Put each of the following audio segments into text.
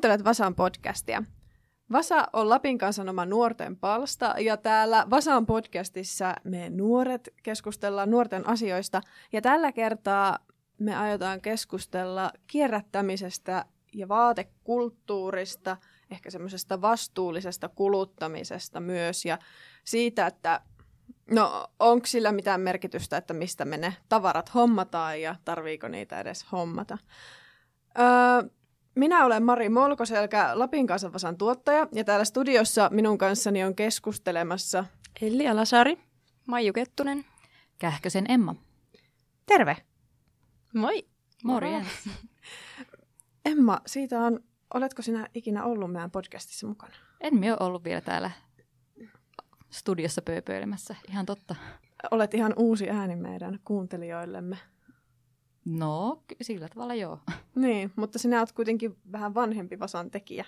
Kuuntelet Vasan podcastia. Vasa on Lapin kansanoma nuorten palsta ja täällä Vasan podcastissa me nuoret keskustellaan nuorten asioista ja tällä kertaa me aiotaan keskustella kierrättämisestä ja vaatekulttuurista, ehkä semmoisesta vastuullisesta kuluttamisesta myös ja siitä, että no onko sillä mitään merkitystä, että mistä me ne tavarat hommataan ja tarviiko niitä edes hommata. Öö, minä olen Mari Molkoselkä, Lapin kansanvasan tuottaja, ja täällä studiossa minun kanssani on keskustelemassa Elli Alasari, Maiju Kettunen, Kähkösen Emma. Terve! Moi! Morjens. Emma, siitä on, oletko sinä ikinä ollut meidän podcastissa mukana? En minä ole ollut vielä täällä studiossa pööpöilemässä, ihan totta. Olet ihan uusi ääni meidän kuuntelijoillemme. No, sillä tavalla joo. Niin, mutta sinä olet kuitenkin vähän vanhempi Vasan tekijä.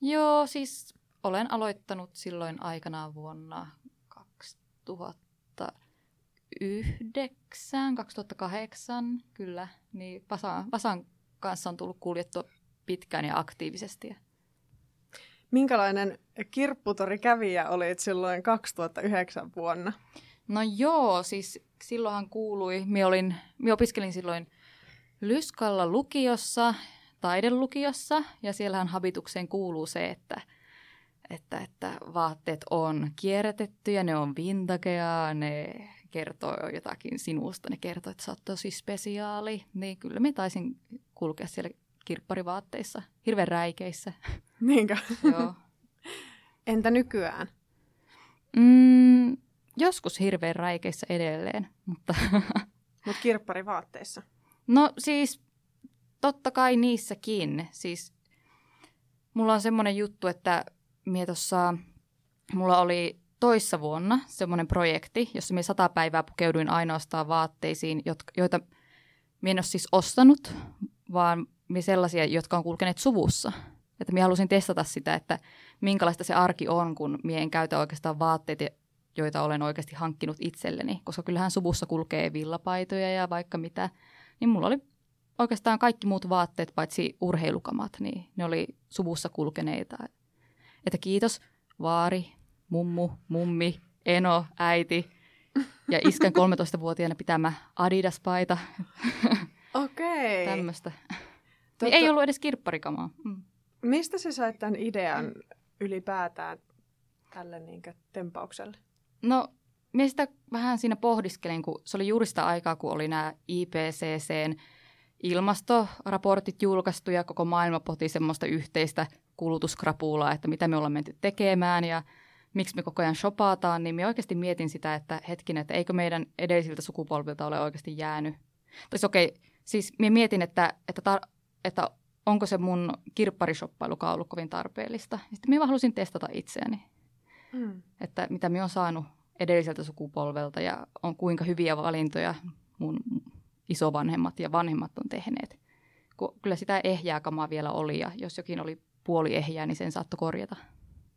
Joo, siis olen aloittanut silloin aikanaan vuonna 2009, 2008, kyllä. Niin Vasan, Vasan kanssa on tullut kuljettua pitkään ja aktiivisesti. Minkälainen kirpputori kävijä olit silloin 2009 vuonna? No joo, siis silloinhan kuului, minä, olin, minä opiskelin silloin Lyskalla lukiossa, taidelukiossa, ja siellähän habitukseen kuuluu se, että, että, että vaatteet on kierrätettyjä, ne on vintagea, ne kertoo jotakin sinusta, ne kertoo, että sä oot tosi spesiaali. Niin kyllä me taisin kulkea siellä kirpparivaatteissa, hirveän räikeissä. Niinkö? Joo. Entä nykyään? Mm, joskus hirveän räikeissä edelleen, mutta Mutta kirpparivaatteissa. No siis totta kai niissäkin. Siis mulla on semmoinen juttu, että mie tossa, mulla oli toissa vuonna semmoinen projekti, jossa minä sata päivää pukeuduin ainoastaan vaatteisiin, jotka, joita minä en ole siis ostanut, vaan minä sellaisia, jotka on kulkeneet suvussa. Että minä halusin testata sitä, että minkälaista se arki on, kun minä en käytä oikeastaan vaatteita, joita olen oikeasti hankkinut itselleni. Koska kyllähän suvussa kulkee villapaitoja ja vaikka mitä. Niin mulla oli oikeastaan kaikki muut vaatteet, paitsi urheilukamat, niin ne oli suvussa kulkeneita. Että kiitos vaari, mummu, mummi, eno, äiti ja iskän 13-vuotiaana pitämä Adidas-paita, Okei. tämmöistä. Totta- Niin ei ollut edes kirpparikamaa. Mm. Mistä sä sait tämän idean ylipäätään tälle niinkö tempaukselle? No, minä sitä vähän siinä pohdiskelin, kun se oli juuri sitä aikaa, kun oli nämä IPCCn ilmastoraportit julkaistu ja koko maailma pohti semmoista yhteistä kulutuskrapuulaa, että mitä me ollaan menty tekemään ja miksi me koko ajan shopataan, niin minä oikeasti mietin sitä, että hetkinen, että eikö meidän edellisiltä sukupolvilta ole oikeasti jäänyt. Tai okei, siis minä mietin, että, että, tar- että onko se mun kirpparishoppailukaan ollut kovin tarpeellista. Sitten minä vaan halusin testata itseäni Mm. että mitä minä olen saanut edelliseltä sukupolvelta ja on kuinka hyviä valintoja mun isovanhemmat ja vanhemmat on tehneet. Kun kyllä sitä ehjää kamaa vielä oli ja jos jokin oli puoli ehjää, niin sen saattoi korjata.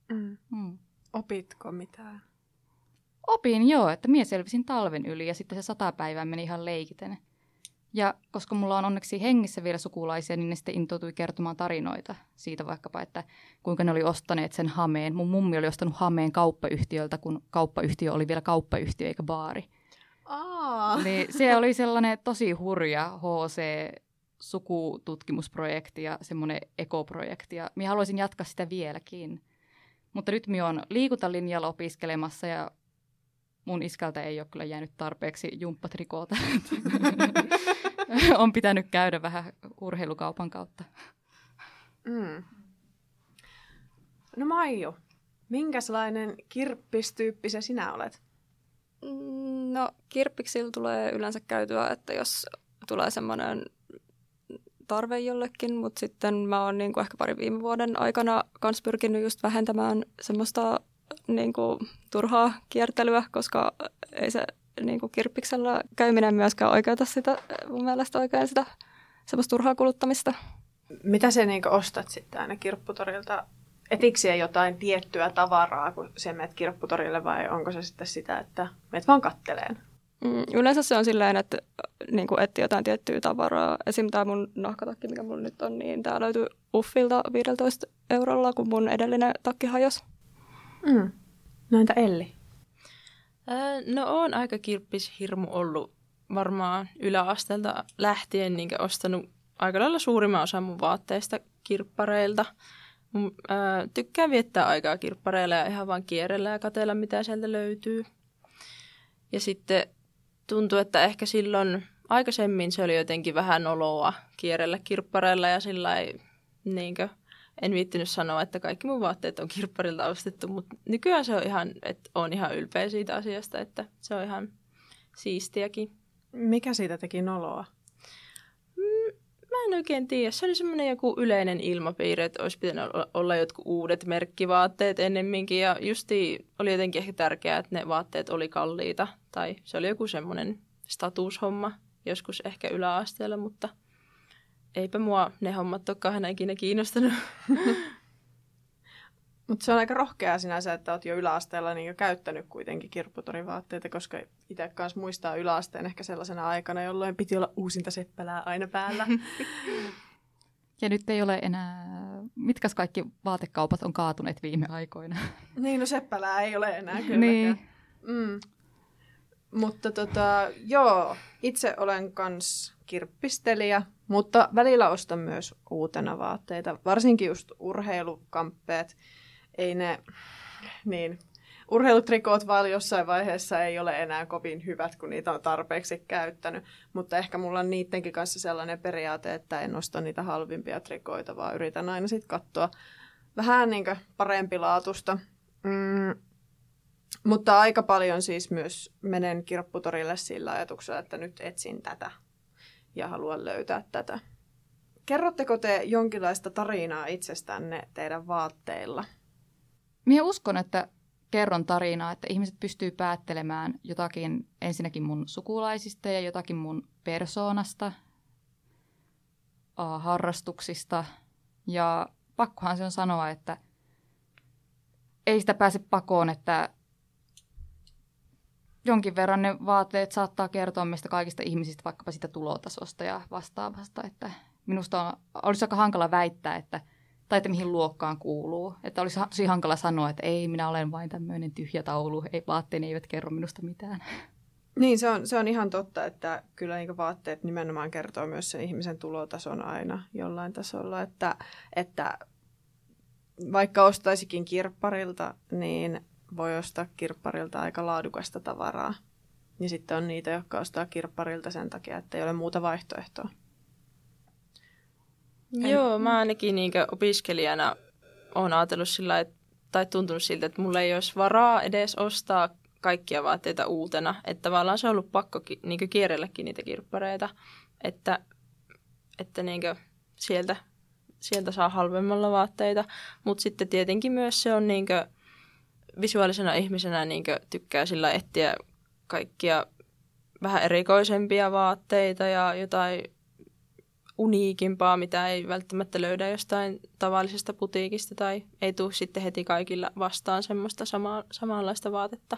Mm. Hmm. Opitko mitään? Opin joo, että minä selvisin talven yli ja sitten se sata päivää meni ihan leikiten. Ja koska mulla on onneksi hengissä vielä sukulaisia, niin ne sitten intoutui kertomaan tarinoita siitä vaikkapa, että kuinka ne oli ostaneet sen hameen. Mun mummi oli ostanut hameen kauppayhtiöltä, kun kauppayhtiö oli vielä kauppayhtiö eikä baari. Aa. Niin se oli sellainen tosi hurja HC sukututkimusprojekti ja semmoinen ekoprojekti. Ja minä haluaisin jatkaa sitä vieläkin. Mutta nyt minä olen liikuntalinjalla opiskelemassa ja mun iskältä ei ole kyllä jäänyt tarpeeksi jumppatrikoota. on pitänyt käydä vähän urheilukaupan kautta. Mm. No Maiju, minkälainen kirppistyyppi se sinä olet? Mm, No, kirppiksillä tulee yleensä käytyä, että jos tulee semmoinen tarve jollekin, mutta sitten mä oon niin kuin ehkä pari viime vuoden aikana kans pyrkinyt just vähentämään semmoista niin kuin, turhaa kiertelyä, koska ei se niin kuin kirppiksellä käyminen myöskään oikeuta sitä, mun mielestä oikein sitä semmoista turhaa kuluttamista. Mitä sä niinku ostat sitten aina kirpputorilta? Etiksiä jotain tiettyä tavaraa, kun sä menet kirpputorille vai onko se sitten sitä, että meet vaan katteleen? Mm, yleensä se on silleen, että niin kuin etti jotain tiettyä tavaraa. Esim. tämä mun nahkatakki, mikä mulla nyt on, niin tämä löytyy Uffilta 15 eurolla, kun mun edellinen takki hajosi. Mm. No entä Elli? Ää, no on aika kirppishirmu ollut varmaan yläasteelta lähtien niin ostanut aika lailla suurimman osan mun vaatteista kirppareilta. Mun, ää, tykkään viettää aikaa kirppareilla ja ihan vaan kierrellä ja katella, mitä sieltä löytyy. Ja sitten tuntuu, että ehkä silloin aikaisemmin se oli jotenkin vähän oloa kierrellä kirppareilla ja sillä ei, niinkö, en viittinyt sanoa, että kaikki mun vaatteet on kirpparilta ostettu, mutta nykyään se on ihan, että on ihan ylpeä siitä asiasta, että se on ihan siistiäkin. Mikä siitä teki noloa? Mm, mä en oikein tiedä. Se oli semmoinen joku yleinen ilmapiiri, että olisi pitänyt olla jotkut uudet merkkivaatteet ennemminkin. Ja justi oli jotenkin ehkä tärkeää, että ne vaatteet oli kalliita. Tai se oli joku semmoinen statushomma joskus ehkä yläasteella, mutta eipä mua ne hommat ole kahden ikinä kiinnostanut. Mutta se on aika rohkeaa sinänsä, että olet jo yläasteella niin jo käyttänyt kuitenkin kirpputorivaatteita, koska itse kanssa muistaa yläasteen ehkä sellaisena aikana, jolloin piti olla uusinta seppälää aina päällä. Ja nyt ei ole enää, mitkä kaikki vaatekaupat on kaatuneet viime aikoina. Niin, no seppälää ei ole enää kyllä. Niin. Mm. Mutta tota, joo, itse olen kans kirppistelijä, mutta välillä ostan myös uutena vaatteita, varsinkin just urheilukamppeet. Ei ne, niin, urheilutrikoot vaan jossain vaiheessa ei ole enää kovin hyvät, kun niitä on tarpeeksi käyttänyt. Mutta ehkä mulla on niidenkin kanssa sellainen periaate, että en osta niitä halvimpia trikoita, vaan yritän aina sitten katsoa vähän niin parempi laatusta. Mm, mutta aika paljon siis myös menen kirpputorille sillä ajatuksella, että nyt etsin tätä ja haluan löytää tätä. Kerrotteko te jonkinlaista tarinaa itsestänne teidän vaatteilla? Minä uskon, että kerron tarinaa, että ihmiset pystyy päättelemään jotakin ensinnäkin mun sukulaisista ja jotakin mun persoonasta, harrastuksista. Ja pakkohan se on sanoa, että ei sitä pääse pakoon, että jonkin verran ne vaatteet saattaa kertoa meistä kaikista ihmisistä, vaikkapa sitä tulotasosta ja vastaavasta. Että minusta on, olisi aika hankala väittää, että, tai että mihin luokkaan kuuluu. Että olisi tosi hankala sanoa, että ei, minä olen vain tämmöinen tyhjä taulu, ei, vaatteeni eivät kerro minusta mitään. Niin, se on, se on ihan totta, että kyllä niin vaatteet nimenomaan kertoo myös sen ihmisen tulotason aina jollain tasolla, että, että vaikka ostaisikin kirpparilta, niin voi ostaa kirpparilta aika laadukasta tavaraa. Ja sitten on niitä, jotka ostaa kirpparilta sen takia, että ei ole muuta vaihtoehtoa. En... Joo, mä ainakin niin opiskelijana olen ajatellut sillä tai tuntunut siltä, että mulla ei olisi varaa edes ostaa kaikkia vaatteita uutena. Että tavallaan se on ollut pakko niin kierrelläkin niitä kirppareita, että, että niin sieltä, sieltä saa halvemmalla vaatteita. Mutta sitten tietenkin myös se on niin kuin, visuaalisena ihmisenä niin tykkää sillä etsiä kaikkia vähän erikoisempia vaatteita ja jotain uniikimpaa, mitä ei välttämättä löydä jostain tavallisesta putiikista tai ei tule sitten heti kaikilla vastaan semmoista sama, samanlaista vaatetta.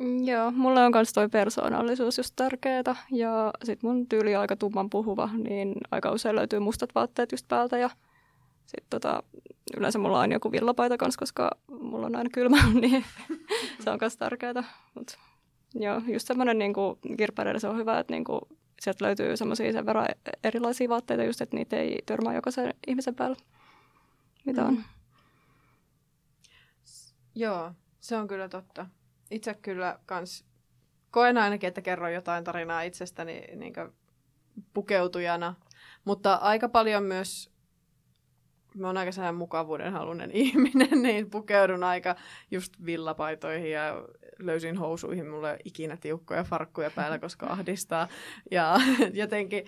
Mm, joo, mulle on myös toi persoonallisuus just tärkeää ja sit mun tyyli on aika tumman puhuva, niin aika usein löytyy mustat vaatteet just päältä ja sitten tota, yleensä mulla on joku villapaita kanssa, koska mulla on aina kylmä, niin se on myös tärkeää. Mut, joo, just semmoinen niin kirppareilla se on hyvä, että niin kuin, sieltä löytyy semmoisia sen verran erilaisia vaatteita just, että niitä ei törmää jokaisen ihmisen päällä, mitä on. Mm. Joo, se on kyllä totta. Itse kyllä kans koen ainakin, että kerron jotain tarinaa itsestäni niin pukeutujana, mutta aika paljon myös mä oon aika sellainen mukavuuden halunen ihminen, niin pukeudun aika just villapaitoihin ja löysin housuihin. Ole ikinä tiukkoja farkkuja päällä, koska ahdistaa. Ja jotenkin,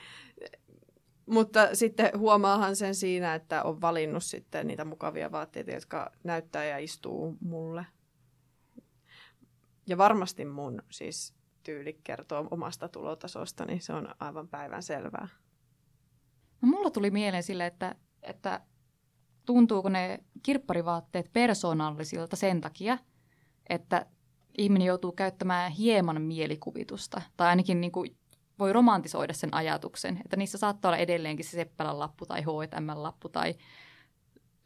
mutta sitten huomaahan sen siinä, että on valinnut sitten niitä mukavia vaatteita, jotka näyttää ja istuu mulle. Ja varmasti mun siis tyyli kertoo omasta tulotasosta, niin se on aivan päivän selvää. No, mulla tuli mieleen sille, että, että tuntuuko ne kirpparivaatteet persoonallisilta sen takia, että ihminen joutuu käyttämään hieman mielikuvitusta, tai ainakin niin kuin voi romantisoida sen ajatuksen, että niissä saattaa olla edelleenkin se Seppälän lappu tai H&M-lappu tai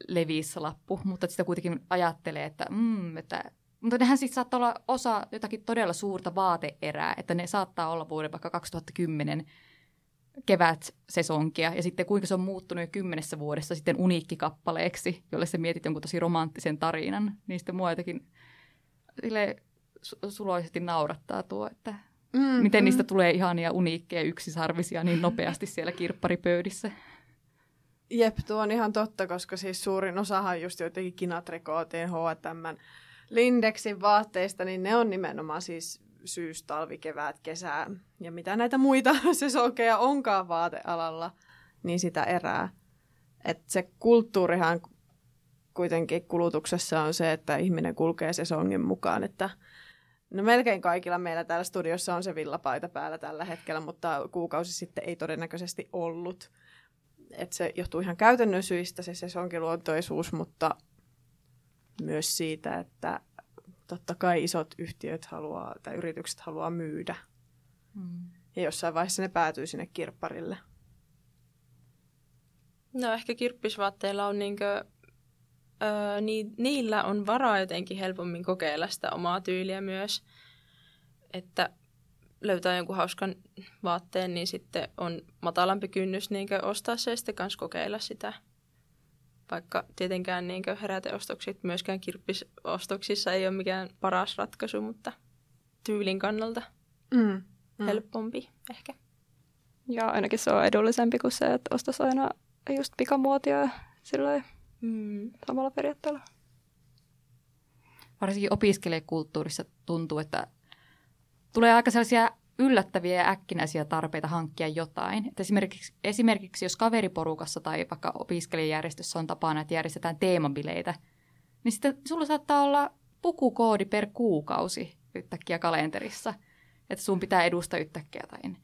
Levissä-lappu, mutta sitä kuitenkin ajattelee, että, mm, että mutta nehän sitten saattaa olla osa jotakin todella suurta vaateerää, että ne saattaa olla vuoden vaikka 2010 kevät-sesonkia, ja sitten kuinka se on muuttunut jo kymmenessä vuodessa sitten uniikkikappaleeksi, jolle se mietit jonkun tosi romanttisen tarinan, niin sitten mua jotenkin sille suloisesti naurattaa tuo, että mm, miten mm. niistä tulee ihania uniikkeja yksisarvisia niin nopeasti siellä kirpparipöydissä. Jep, tuo on ihan totta, koska siis suurin osahan just jotenkin kinatrikootiin H&M Lindexin vaatteista, niin ne on nimenomaan siis syys, talvi, kevät, kesä ja mitä näitä muita sesonkeja onkaan vaatealalla, niin sitä erää. Et se kulttuurihan kuitenkin kulutuksessa on se, että ihminen kulkee sesongin mukaan, että No melkein kaikilla meillä täällä studiossa on se villapaita päällä tällä hetkellä, mutta kuukausi sitten ei todennäköisesti ollut. Et se johtuu ihan käytännön syistä se sesonkiluontoisuus, mutta myös siitä, että totta kai isot yhtiöt haluaa, tai yritykset haluaa myydä. Mm. Ja jossain vaiheessa ne päätyy sinne kirpparille. No ehkä kirppisvaatteilla on niinkö, öö, ni, niillä on varaa jotenkin helpommin kokeilla sitä omaa tyyliä myös. Että löytää jonkun hauskan vaatteen, niin sitten on matalampi kynnys niinkö ostaa se ja sitten kanssa kokeilla sitä vaikka tietenkään niin heräteostokset myöskään kirppisostoksissa ei ole mikään paras ratkaisu, mutta tyylin kannalta mm, mm. helpompi ehkä. Ja ainakin se on edullisempi kuin se, että ostaisi aina just pikamuotia sillä mm. samalla periaatteella. Varsinkin opiskelijakulttuurissa tuntuu, että tulee aika sellaisia yllättäviä ja äkkinäisiä tarpeita hankkia jotain. Et esimerkiksi, esimerkiksi jos kaveriporukassa tai vaikka opiskelijajärjestössä on tapana, että järjestetään teemabileitä, niin sitten sulla saattaa olla pukukoodi per kuukausi yhtäkkiä kalenterissa. Että sun pitää edustaa yhtäkkiä jotain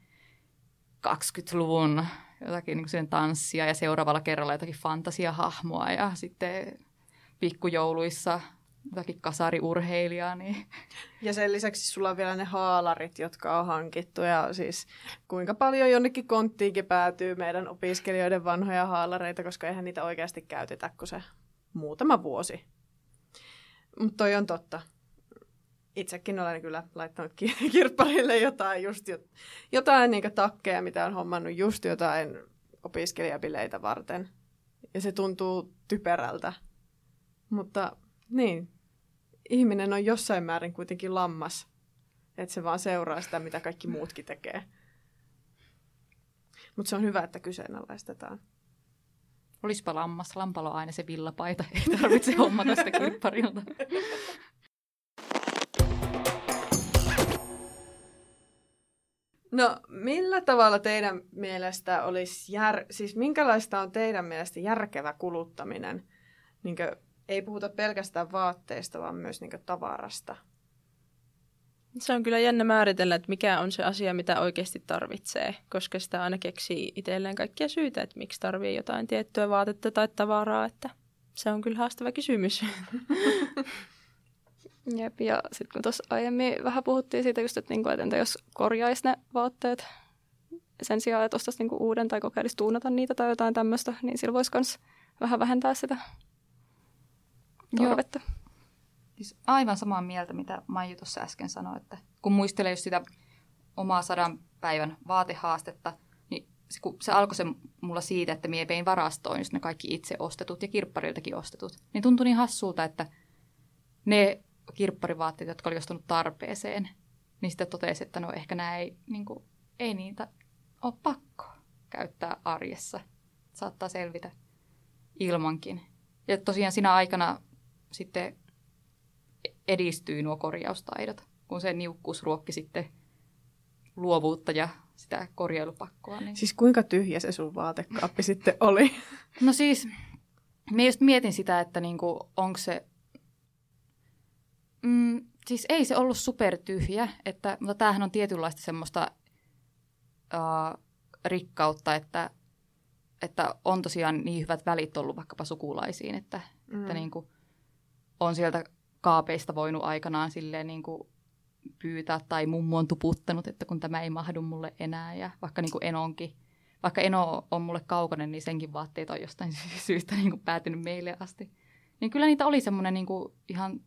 20-luvun jotakin niin tanssia ja seuraavalla kerralla jotakin fantasiahahmoa ja sitten pikkujouluissa jotakin kasariurheilijaa. Niin. Ja sen lisäksi sulla on vielä ne haalarit, jotka on hankittu ja siis kuinka paljon jonnekin konttiinkin päätyy meidän opiskelijoiden vanhoja haalareita, koska eihän niitä oikeasti käytetä kuin se muutama vuosi. Mutta toi on totta. Itsekin olen kyllä laittanut kirpparille jotain, just jotain niin takkeja, mitä on hommannut just jotain opiskelijabileitä varten. Ja se tuntuu typerältä. Mutta niin, ihminen on jossain määrin kuitenkin lammas. Että se vaan seuraa sitä, mitä kaikki muutkin tekee. Mutta se on hyvä, että kyseenalaistetaan. Olispa lammas, lampalo aina se villapaita. Ei tarvitse hommata sitä kirpparilta. No, millä tavalla teidän mielestä olisi, jär... siis minkälaista on teidän mielestä järkevä kuluttaminen? Niin ei puhuta pelkästään vaatteista, vaan myös niin tavarasta. Se on kyllä jännä määritellä, että mikä on se asia, mitä oikeasti tarvitsee, koska sitä aina keksii itselleen kaikkia syitä, että miksi tarvii jotain tiettyä vaatetta tai tavaraa, että se on kyllä haastava kysymys. Jep, ja sitten kun tuossa aiemmin vähän puhuttiin siitä just, että, niinku, että entä jos korjaisi ne vaatteet sen sijaan, että ostaisi niinku uuden tai kokeilisi tuunata niitä tai jotain tämmöistä, niin sillä voisi myös vähän vähentää sitä tarvetta. Joo. Siis aivan samaa mieltä, mitä Maiju tuossa äsken sanoi, että kun muistelee just sitä omaa sadan päivän vaatehaastetta, niin se, kun se alkoi se mulla siitä, että mie vein varastoon just ne kaikki itse ostetut ja kirppariltakin ostetut, niin tuntui niin hassulta, että ne kirpparivaatteet, jotka oli ostanut tarpeeseen, niin sitten totesi, että no ehkä nämä ei, niin kuin, ei niitä ole pakko käyttää arjessa. Saattaa selvitä ilmankin. Ja tosiaan siinä aikana sitten edistyy nuo korjaustaidot, kun se niukkuus ruokki sitten luovuutta ja sitä korjailupakkoa. Niin... Siis kuinka tyhjä se sun vaatekaappi sitten oli? No siis, mä just mietin sitä, että niinku, onko se... Mm, siis ei se ollut supertyhjä, että, mutta tämähän on tietynlaista semmoista uh, rikkautta, että, että on tosiaan niin hyvät välit ollut vaikkapa sukulaisiin, että, mm. että niinku, on sieltä kaapeista voinut aikanaan silleen niin kuin pyytää tai mummu on tuputtanut, että kun tämä ei mahdu mulle enää ja vaikka niin kuin Enonkin, vaikka Eno on mulle kaukonen, niin senkin vaatteet on jostain syystä niin kuin päätynyt meille asti. Niin kyllä niitä oli semmoinen niin kuin ihan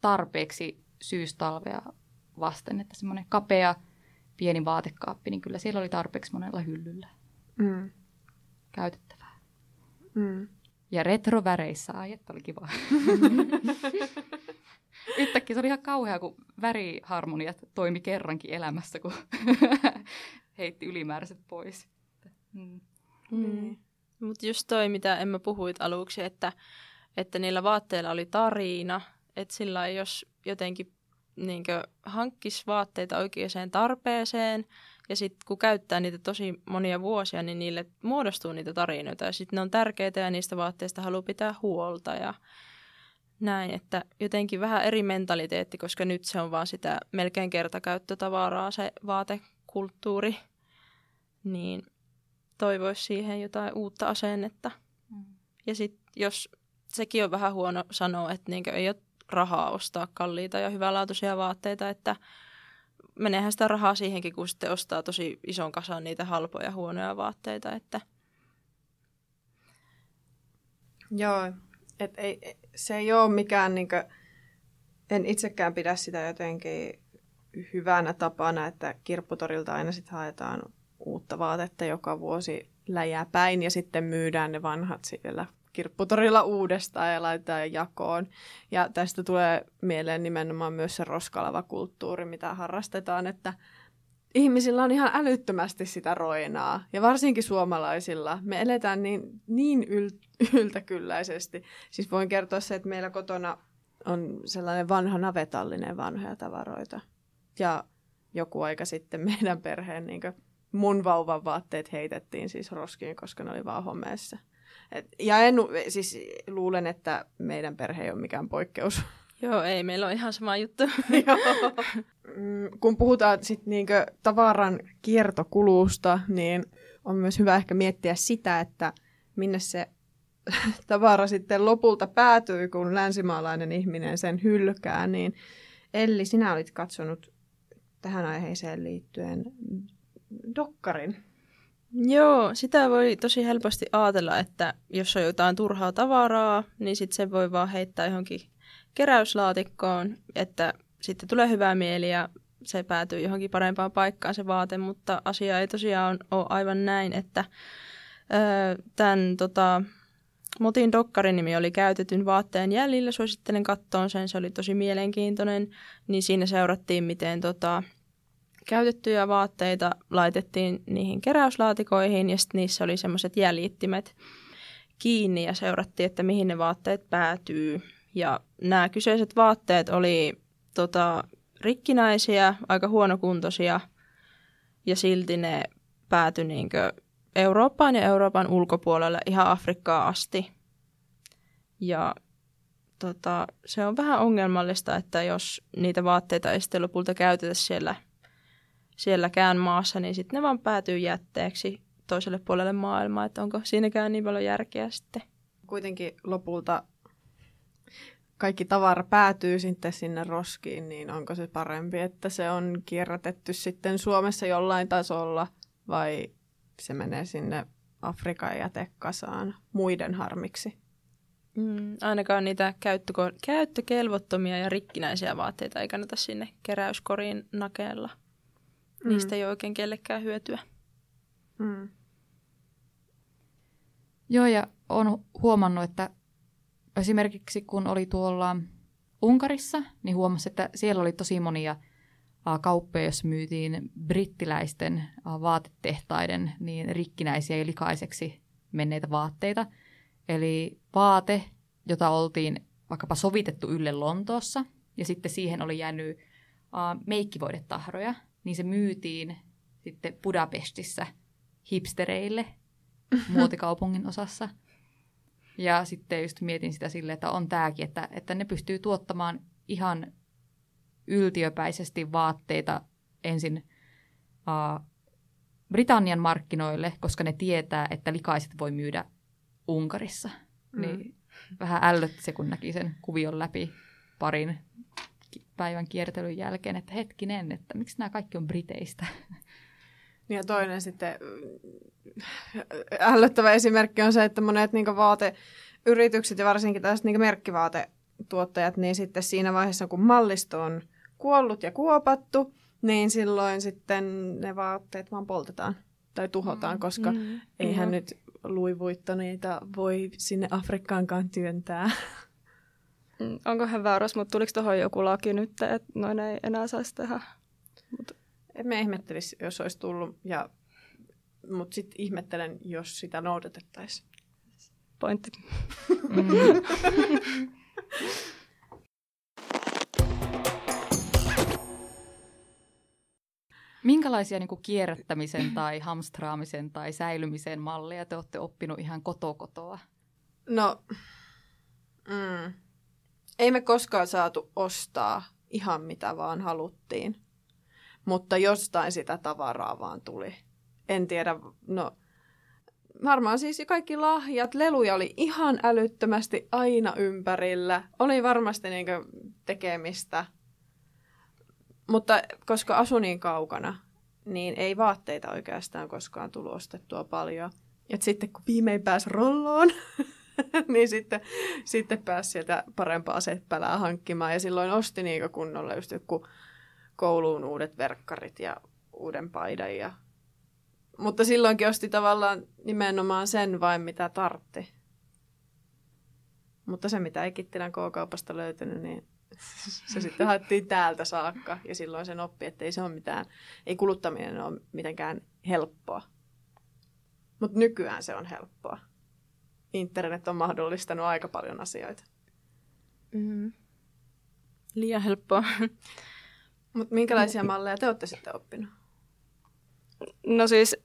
tarpeeksi syystalvea vasten, että semmoinen kapea pieni vaatekaappi, niin kyllä siellä oli tarpeeksi monella hyllyllä Mm. käytettävää. Mm. Ja retroväreissä, ai että oli kiva. Yhtäkkiä se oli ihan kauhea, kun väriharmoniat toimi kerrankin elämässä, kun heitti ylimääräiset pois. Mm. Mm. Mutta just toi, mitä Emma puhuit aluksi, että, että niillä vaatteilla oli tarina, että sillä jos jotenkin niinkö, hankkisi vaatteita oikeaan tarpeeseen, ja sitten kun käyttää niitä tosi monia vuosia, niin niille muodostuu niitä tarinoita, ja sitten ne on tärkeitä, ja niistä vaatteista haluaa pitää huolta, ja näin, että jotenkin vähän eri mentaliteetti, koska nyt se on vaan sitä melkein kertakäyttötavaraa, se vaatekulttuuri, niin toivoisi siihen jotain uutta asennetta. Mm. Ja sitten jos sekin on vähän huono sanoa, että niinkö ei ole rahaa ostaa kalliita ja hyvänlaatuisia vaatteita, että meneehän sitä rahaa siihenkin, kun sitten ostaa tosi ison kasan niitä halpoja huonoja vaatteita, että Joo, et ei, se ei ole mikään, niinkö, en itsekään pidä sitä jotenkin hyvänä tapana, että kirpputorilta aina sitten haetaan uutta vaatetta joka vuosi läjää päin ja sitten myydään ne vanhat siellä kirpputorilla uudestaan ja laitetaan jakoon. Ja tästä tulee mieleen nimenomaan myös se roskalava kulttuuri, mitä harrastetaan, että ihmisillä on ihan älyttömästi sitä roinaa. Ja varsinkin suomalaisilla. Me eletään niin, niin yl- yltäkylläisesti. Siis voin kertoa se, että meillä kotona on sellainen vanha navetallinen vanhoja tavaroita. Ja joku aika sitten meidän perheen niin mun vauvan vaatteet heitettiin siis roskiin, koska ne oli vaan homeessa. Et, ja en, siis luulen, että meidän perhe ei ole mikään poikkeus. joo, ei, meillä on ihan sama juttu. Joo. Mm, Kun puhutaan sit niinkö tavaran kiertokulusta, niin on myös hyvä ehkä miettiä sitä, että minne se tavara sitten lopulta päätyy, kun länsimaalainen ihminen sen hylkää. Niin Elli, sinä olit katsonut tähän aiheeseen liittyen dokkarin. Joo, sitä voi tosi helposti ajatella, että jos on jotain turhaa tavaraa, niin sitten se voi vaan heittää johonkin keräyslaatikkoon, että sitten tulee hyvää mieli ja se päätyy johonkin parempaan paikkaan se vaate, mutta asia ei tosiaan ole aivan näin, että tämän tota, Motin dokkarin nimi oli käytetyn vaatteen jäljillä, suosittelen kattoon sen, se oli tosi mielenkiintoinen, niin siinä seurattiin, miten tota, käytettyjä vaatteita laitettiin niihin keräyslaatikoihin ja sitten niissä oli semmoiset jäljittimet kiinni ja seurattiin, että mihin ne vaatteet päätyy. Ja nämä kyseiset vaatteet oli tota, rikkinäisiä, aika huonokuntoisia ja silti ne päätyi niinkö Eurooppaan ja Euroopan ulkopuolelle ihan Afrikkaan asti. Ja tota, se on vähän ongelmallista, että jos niitä vaatteita ei sitten lopulta käytetä siellä, sielläkään maassa, niin sitten ne vaan päätyy jätteeksi toiselle puolelle maailmaa, että onko siinäkään niin paljon järkeä sitten. Kuitenkin lopulta kaikki tavara päätyy sitten sinne roskiin, niin onko se parempi, että se on kierrätetty sitten Suomessa jollain tasolla vai se menee sinne Afrikan jätekasaan muiden harmiksi? Mm, ainakaan niitä käyttöko- käyttökelvottomia ja rikkinäisiä vaatteita ei kannata sinne keräyskoriin nakella. Niistä ei ole oikein kellekään hyötyä. Mm. Joo, ja olen huomannut, että esimerkiksi kun oli tuolla Unkarissa, niin huomasi, että siellä oli tosi monia kauppoja, joissa myytiin brittiläisten vaatetehtaiden niin rikkinäisiä ja likaiseksi menneitä vaatteita. Eli vaate, jota oltiin vaikkapa sovitettu ylle Lontoossa, ja sitten siihen oli jäänyt meikkivoidetahroja, niin se myytiin sitten Budapestissa hipstereille muotikaupungin osassa. Ja sitten just mietin sitä silleen, että on tämäkin, että, että ne pystyy tuottamaan ihan yltiöpäisesti vaatteita ensin uh, Britannian markkinoille, koska ne tietää, että likaiset voi myydä Unkarissa. Mm. Niin vähän ällötti se, kun näki sen kuvion läpi parin päivän kiertelyn jälkeen, että hetkinen, että miksi nämä kaikki on Briteistä. Ja toinen sitten ällöttävä esimerkki on se, että monet niin vaateyritykset ja varsinkin tällaiset niin merkkivaatetuottajat, niin sitten siinä vaiheessa, kun mallisto on kuollut ja kuopattu, niin silloin sitten ne vaatteet vaan poltetaan tai tuhotaan, mm, koska mm, eihän mm. nyt luivuitto niitä voi sinne Afrikkaankaan työntää. Mm, onkohan väärässä, mutta tuliko tuohon joku laki nyt, että noin ei enää saisi tehdä? Mut. me ihmettelisi, jos olisi tullut, ja, mutta sitten ihmettelen, jos sitä noudatettaisiin. Pointti. Mm. Minkälaisia niin kuin kierrättämisen tai hamstraamisen tai säilymisen malleja te olette oppinut ihan kotokotoa? No, mm, ei me koskaan saatu ostaa ihan mitä vaan haluttiin, mutta jostain sitä tavaraa vaan tuli. En tiedä, no varmaan siis kaikki lahjat, leluja oli ihan älyttömästi aina ympärillä. Oli varmasti niin tekemistä mutta koska asun niin kaukana, niin ei vaatteita oikeastaan koskaan tullut ostettua paljon. Ja sitten kun viimein pääsi rolloon, niin sitten, sitten pääsi sieltä parempaa seppälää hankkimaan. Ja silloin osti niin kunnolla just joku kouluun uudet verkkarit ja uuden paidan. Ja... Mutta silloinkin osti tavallaan nimenomaan sen vain, mitä tartti. Mutta se, mitä ei Kittilän K-kaupasta löytynyt, niin se sitten haettiin täältä saakka ja silloin sen oppi, että ei se ole mitään, ei kuluttaminen ole mitenkään helppoa. Mutta nykyään se on helppoa. Internet on mahdollistanut aika paljon asioita. Mm. Liian helppoa. Mutta minkälaisia malleja te olette sitten oppinut? No siis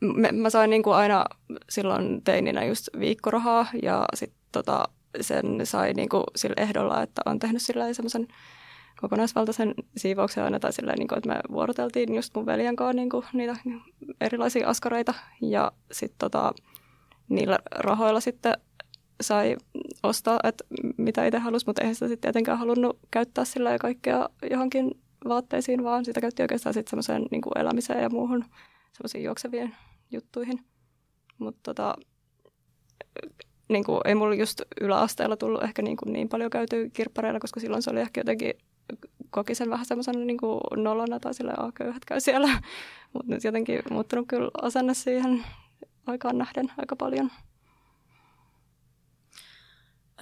me, mä sain niinku aina silloin teininä just viikkorahaa ja sitten tota, sen sai niin kuin sillä ehdolla, että on tehnyt sillä semmoisen kokonaisvaltaisen siivouksen aina, tai sillä, niin kuin, että me vuoroteltiin just mun veljen kanssa niin kuin, niitä erilaisia askareita, ja sitten tota, niillä rahoilla sitten sai ostaa, että mitä itse halusi, mutta eihän sitä sitten tietenkään halunnut käyttää sillä ja kaikkea johonkin vaatteisiin, vaan sitä käytti oikeastaan sitten semmoiseen niin elämiseen ja muuhun semmoisiin juoksevien juttuihin. Mutta tota, niin kuin, ei mulla just yläasteella tullut ehkä niin, kuin niin paljon käyty kirppareilla, koska silloin se oli ehkä jotenkin koki sen vähän semmoisen niin nolona tai sille köyhät käy siellä. Mutta nyt jotenkin muuttunut kyllä asenne siihen aikaan nähden aika paljon.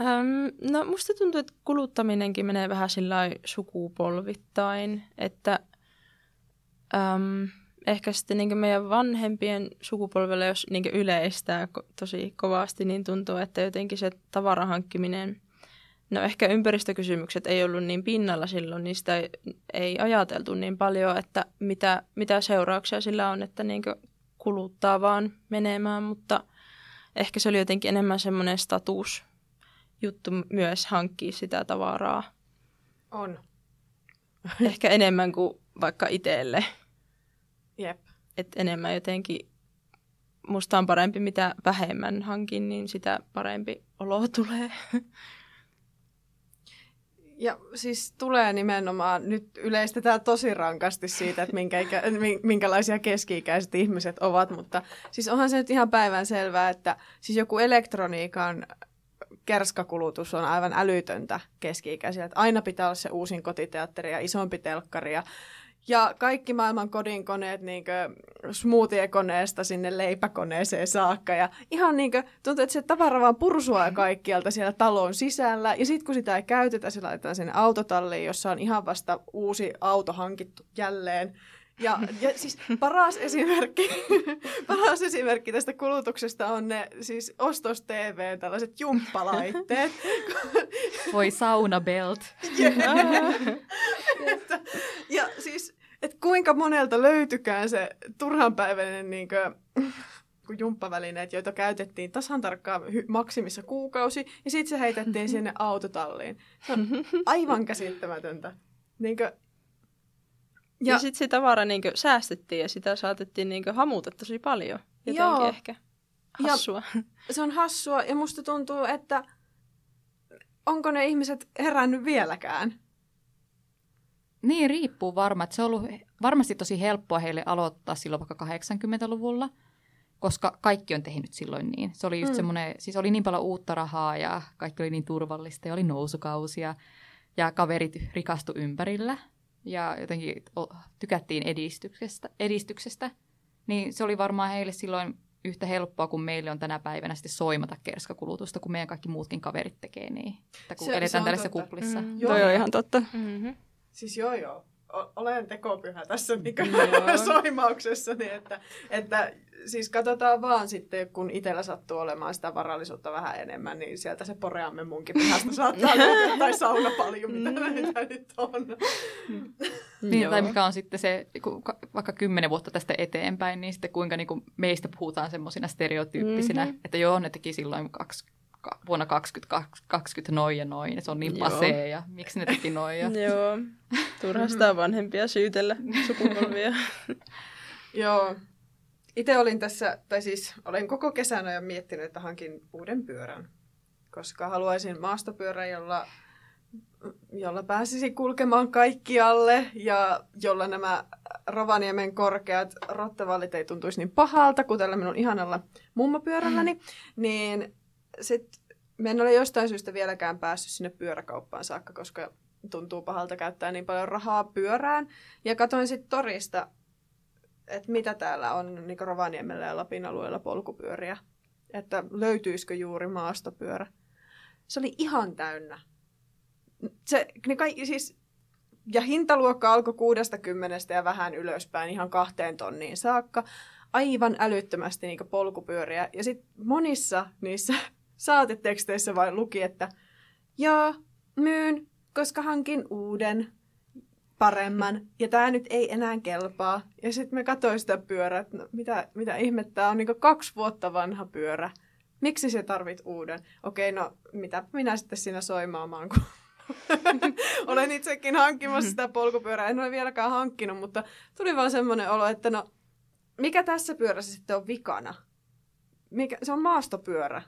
Öm, no musta tuntuu, että kuluttaminenkin menee vähän sillä sukupolvittain, että öm, ehkä sitten niin meidän vanhempien sukupolvelle, jos niin yleistää tosi kovasti, niin tuntuu, että jotenkin se tavaran hankkiminen, no ehkä ympäristökysymykset ei ollut niin pinnalla silloin, niistä ei, ei ajateltu niin paljon, että mitä, mitä seurauksia sillä on, että niin kuluttaa vaan menemään, mutta ehkä se oli jotenkin enemmän semmoinen status juttu myös hankkia sitä tavaraa. On. Ehkä enemmän kuin vaikka itselle. Jep. Et enemmän jotenkin, musta on parempi, mitä vähemmän hankin, niin sitä parempi olo tulee. Ja siis tulee nimenomaan, nyt yleistetään tosi rankasti siitä, että minkä ikä, minkälaisia keski-ikäiset ihmiset ovat, mutta siis onhan se nyt ihan päivän selvää, että siis joku elektroniikan kerskakulutus on aivan älytöntä keski-ikäisillä. Että aina pitää olla se uusin kotiteatteri ja isompi telkkari ja ja kaikki maailman kodinkoneet niin smoothie-koneesta sinne leipäkoneeseen saakka. Ja ihan niin kuin, tuntuu, että se tavara vaan pursuaa kaikkialta siellä talon sisällä. Ja sitten kun sitä ei käytetä, se laitetaan sinne autotalliin, jossa on ihan vasta uusi auto hankittu jälleen. Ja, ja siis paras esimerkki, paras esimerkki tästä kulutuksesta on ne siis ostos TV, tällaiset jumppalaitteet. Voi saunabelt. Yeah. että, ja siis, että kuinka monelta löytykään se turhanpäiväinen niin kuin, jumppavälineet, joita käytettiin tasan tarkkaan hy- maksimissa kuukausi, ja sitten se heitettiin sinne autotalliin. Se on aivan käsittämätöntä. Niin kuin, ja, ja sitten se tavara niin kuin, säästettiin ja sitä saatettiin niin kuin, hamuta tosi paljon. Jotenkin Joo. ehkä hassua. Ja se on hassua ja musta tuntuu, että onko ne ihmiset herännyt vieläkään? Niin, riippuu varmaan. Se on ollut varmasti tosi helppoa heille aloittaa silloin vaikka 80-luvulla, koska kaikki on tehnyt silloin niin. Se oli just mm. semmoinen, siis oli niin paljon uutta rahaa ja kaikki oli niin turvallista ja oli nousukausia ja kaverit rikastu ympärillä ja jotenkin tykättiin edistyksestä, edistyksestä. Niin se oli varmaan heille silloin yhtä helppoa kuin meille on tänä päivänä sitten soimata kerskakulutusta, kun meidän kaikki muutkin kaverit tekee niin. Että kun se, eletään se tällaisessa totta. kuplissa. Mm, joo, on ihan totta. Mm-hmm. Siis joo joo. olen tekopyhä tässä niin soimauksessa, niin että, että siis katsotaan vaan sitten, kun itsellä sattuu olemaan sitä varallisuutta vähän enemmän, niin sieltä se poreamme munkin pihasta saattaa löytyä, tai sauna paljon, mitä mm. näitä nyt on. Mm. niin, tai mikä on sitten se, vaikka kymmenen vuotta tästä eteenpäin, niin sitten kuinka niin kuin meistä puhutaan semmoisina stereotyyppisinä, mm-hmm. että joo, ne teki silloin kaksi vuonna 2020 noin ja noin, ja se on niin pasee, ja miksi ne teki noin. Ja... Joo, turhastaa vanhempia syytellä sukupolvia. Joo, itse olin tässä, tai siis olen koko kesän jo miettinyt, että hankin uuden pyörän, koska haluaisin maastopyörän, jolla, jolla pääsisi kulkemaan kaikkialle ja jolla nämä Rovaniemen korkeat rottavallit ei tuntuisi niin pahalta kuin tällä minun ihanalla mummopyörälläni, mm. niin sitten en ole jostain syystä vieläkään päässyt sinne pyöräkauppaan saakka, koska tuntuu pahalta käyttää niin paljon rahaa pyörään. Ja katoin sitten torista että mitä täällä on niin Rovaniemellä ja Lapin alueella polkupyöriä. Että löytyisikö juuri maastopyörä. Se oli ihan täynnä. Se, ne kaikki, siis, ja hintaluokka alkoi 60 ja vähän ylöspäin ihan kahteen tonniin saakka. Aivan älyttömästi niin polkupyöriä. Ja sitten monissa niissä saateteksteissä vain luki, että joo, myyn, koska hankin uuden paremman, ja tämä nyt ei enää kelpaa. Ja sitten me katsoin sitä pyörää, että no, mitä, mitä ihmettä on niin kaksi vuotta vanha pyörä. Miksi se tarvit uuden? Okei, no mitä minä sitten siinä soimaamaan, kun olen itsekin hankkimassa sitä polkupyörää. En ole vieläkään hankkinut, mutta tuli vaan semmoinen olo, että no, mikä tässä pyörässä sitten on vikana? Mikä, se on maastopyörä.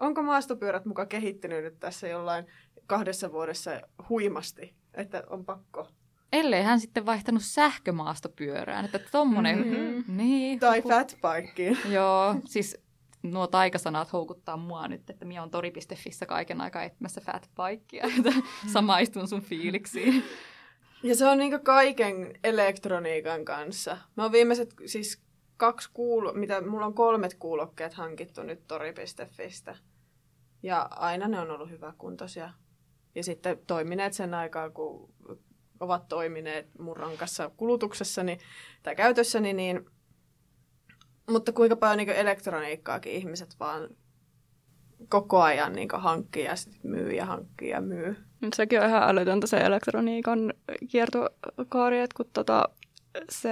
Onko maastopyörät muka kehittynyt nyt tässä jollain kahdessa vuodessa huimasti, että on pakko ellei hän sitten vaihtanut sähkömaastopyörään. Että tommonen, mm-hmm. niin, tai fatbikeen. Joo, siis nuo taikasanat houkuttaa mua nyt, että minä on tori.fissä kaiken aikaa etsimässä fatbikea, että samaistun sun fiiliksiin. Ja se on niinku kaiken elektroniikan kanssa. Mä oon viimeiset siis kaksi kuulo, mitä mulla on kolmet kuulokkeet hankittu nyt tori.fistä. Ja aina ne on ollut hyväkuntoisia. Ja sitten toimineet sen aikaa, kun ovat toimineet mun rankassa kulutuksessani tai käytössäni, niin, mutta kuinka paljon niin elektroniikkaakin ihmiset vaan koko ajan niin hankkii ja sit myy ja hankkii ja myy. Sekin on ihan älytöntä se elektroniikan kiertokaari, että kun tota, se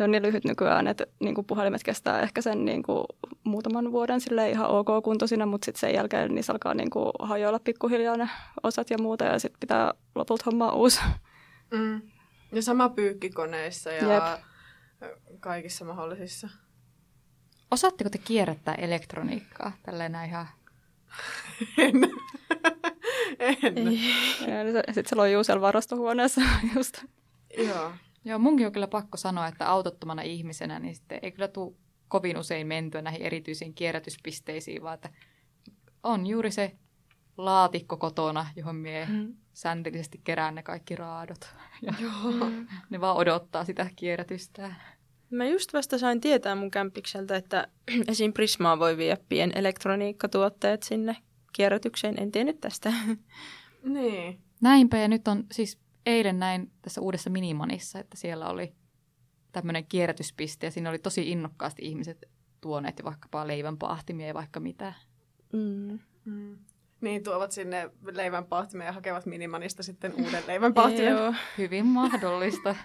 se on niin lyhyt nykyään, että niin kuin puhelimet kestää ehkä sen niin kuin muutaman vuoden sille ihan ok kuntoisina, mutta sitten sen jälkeen niissä alkaa niin kuin hajoilla pikkuhiljaa ne osat ja muuta ja sitten pitää lopulta hommaa uusi. Mm. Ja sama pyykkikoneissa ja Jep. kaikissa mahdollisissa. Osaatteko te kierrättää elektroniikkaa tälleen ihan? en. en. Sitten se lojuu siellä varastohuoneessa just. Joo. Joo, munkin on kyllä pakko sanoa, että autottomana ihmisenä niin sitten ei kyllä tule kovin usein mentyä näihin erityisiin kierrätyspisteisiin, vaan että on juuri se laatikko kotona, johon mie mm. säntillisesti kerään ne kaikki raadot. Ja Joo. ne vaan odottaa sitä kierrätystä. Mä just vasta sain tietää mun kämpikseltä, että esim. Prismaa voi viedä pien elektroniikkatuotteet sinne kierrätykseen. En tiennyt tästä. Niin. Näinpä ja nyt on siis eilen näin tässä uudessa Minimanissa, että siellä oli tämmöinen kierrätyspiste ja siinä oli tosi innokkaasti ihmiset tuoneet jo vaikkapa leivänpahtimia ja vaikka mitä. Mm. Mm. Niin, tuovat sinne leivänpahtimia ja hakevat Minimanista sitten uuden leivänpahtimen. Joo, hyvin mahdollista.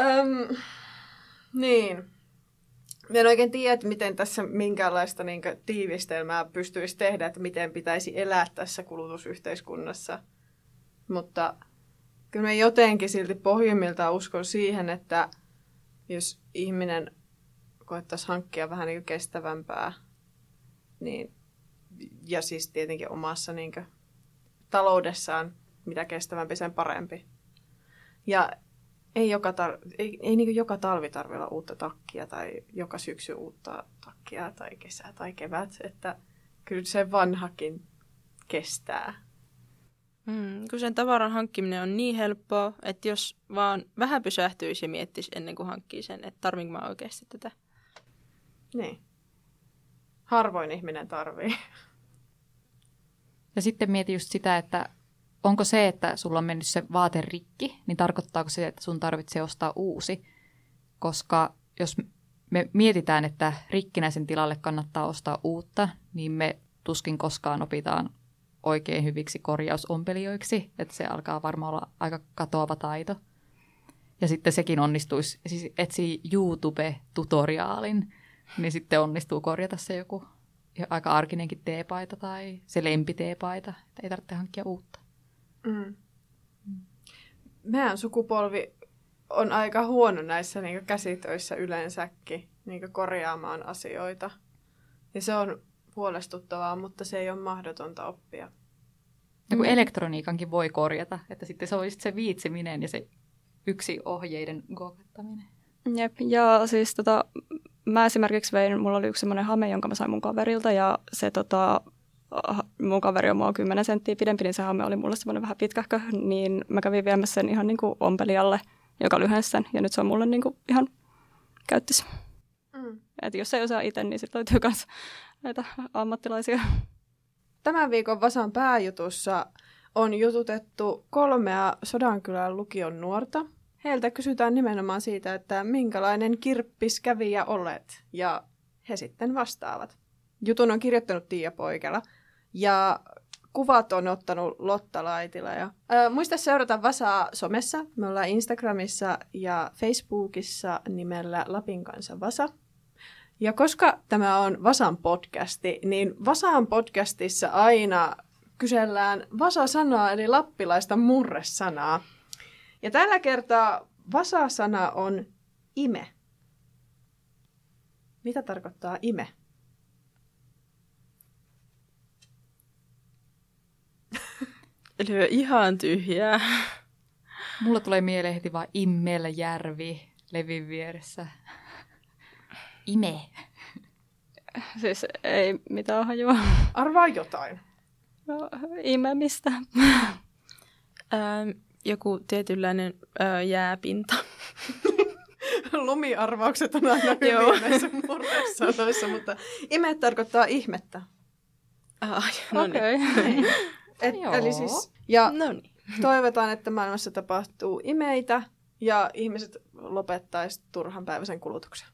Öm, niin. Mä en oikein tiedä, että miten tässä minkäänlaista niin tiivistelmää pystyisi tehdä, että miten pitäisi elää tässä kulutusyhteiskunnassa – mutta kyllä mä jotenkin silti pohjimmiltaan uskon siihen, että jos ihminen koettaisi hankkia vähän niin kestävämpää, niin, ja siis tietenkin omassa niin kuin, taloudessaan mitä kestävämpi, sen parempi. Ja ei joka, tar- ei, ei niin joka talvi tarvitse olla uutta takkia tai joka syksy uutta takkia tai kesä tai kevät, että kyllä se vanhakin kestää. Mm, kun sen tavaran hankkiminen on niin helppoa, että jos vaan vähän pysähtyisi ja miettisi ennen kuin hankkii sen, että tarvinko mä oikeasti tätä. Niin. Harvoin ihminen tarvii. Ja sitten mieti just sitä, että onko se, että sulla on mennyt se vaate rikki, niin tarkoittaako se, että sun tarvitsee ostaa uusi? Koska jos me mietitään, että rikkinäisen tilalle kannattaa ostaa uutta, niin me tuskin koskaan opitaan oikein hyviksi korjausompelijoiksi, että se alkaa varmaan olla aika katoava taito. Ja sitten sekin onnistuisi, siis etsii YouTube-tutoriaalin, niin sitten onnistuu korjata se joku aika arkinenkin teepaita tai se lempiteepaita, että ei tarvitse hankkia uutta. Mm. Meidän sukupolvi on aika huono näissä niin käsitöissä yleensäkin niin korjaamaan asioita. Ja se on huolestuttavaa, mutta se ei ole mahdotonta oppia. Ja kun mm. elektroniikankin voi korjata, että sitten se olisi se viitsiminen ja se yksi ohjeiden googlettaminen. Jep, ja siis tota, mä esimerkiksi vein, mulla oli yksi semmoinen hame, jonka mä sain mun kaverilta ja se tota, mun kaveri on mua 10 senttiä pidempi, niin se hame oli mulle semmoinen vähän pitkähkö, niin mä kävin viemässä sen ihan niin kuin ompelijalle, joka lyhensi sen ja nyt se on mulle niin kuin ihan käyttössä. Mm. Et jos ei osaa itse, niin sitten löytyy myös näitä ammattilaisia. Tämän viikon Vasan pääjutussa on jututettu kolmea Sodankylän lukion nuorta. Heiltä kysytään nimenomaan siitä, että minkälainen kirppis olet, ja he sitten vastaavat. Jutun on kirjoittanut Tiia Poikela, ja kuvat on ottanut Lotta Laitila. Ja, ää, muista seurata Vasaa somessa. Me ollaan Instagramissa ja Facebookissa nimellä Lapin kanssa Vasa. Ja koska tämä on Vasan podcasti, niin Vasan podcastissa aina kysellään Vasa-sanaa, eli lappilaista murresanaa. Ja tällä kertaa Vasa-sana on ime. Mitä tarkoittaa ime? Eli ihan tyhjää. Mulla tulee mieleen heti vaan Immeljärvi levin vieressä. Ime. Siis ei mitään hajua. Arvaa jotain. No, imemistä. joku tietynlainen äh, jääpinta. Lumiarvaukset on aina hyviä näissä murresanoissa, mutta ime tarkoittaa ihmettä. Ah, no Okei. okay. Niin. Et, eli siis, ja No niin. toivotaan, että maailmassa tapahtuu imeitä ja ihmiset lopettaisivat turhan päiväisen kulutuksen.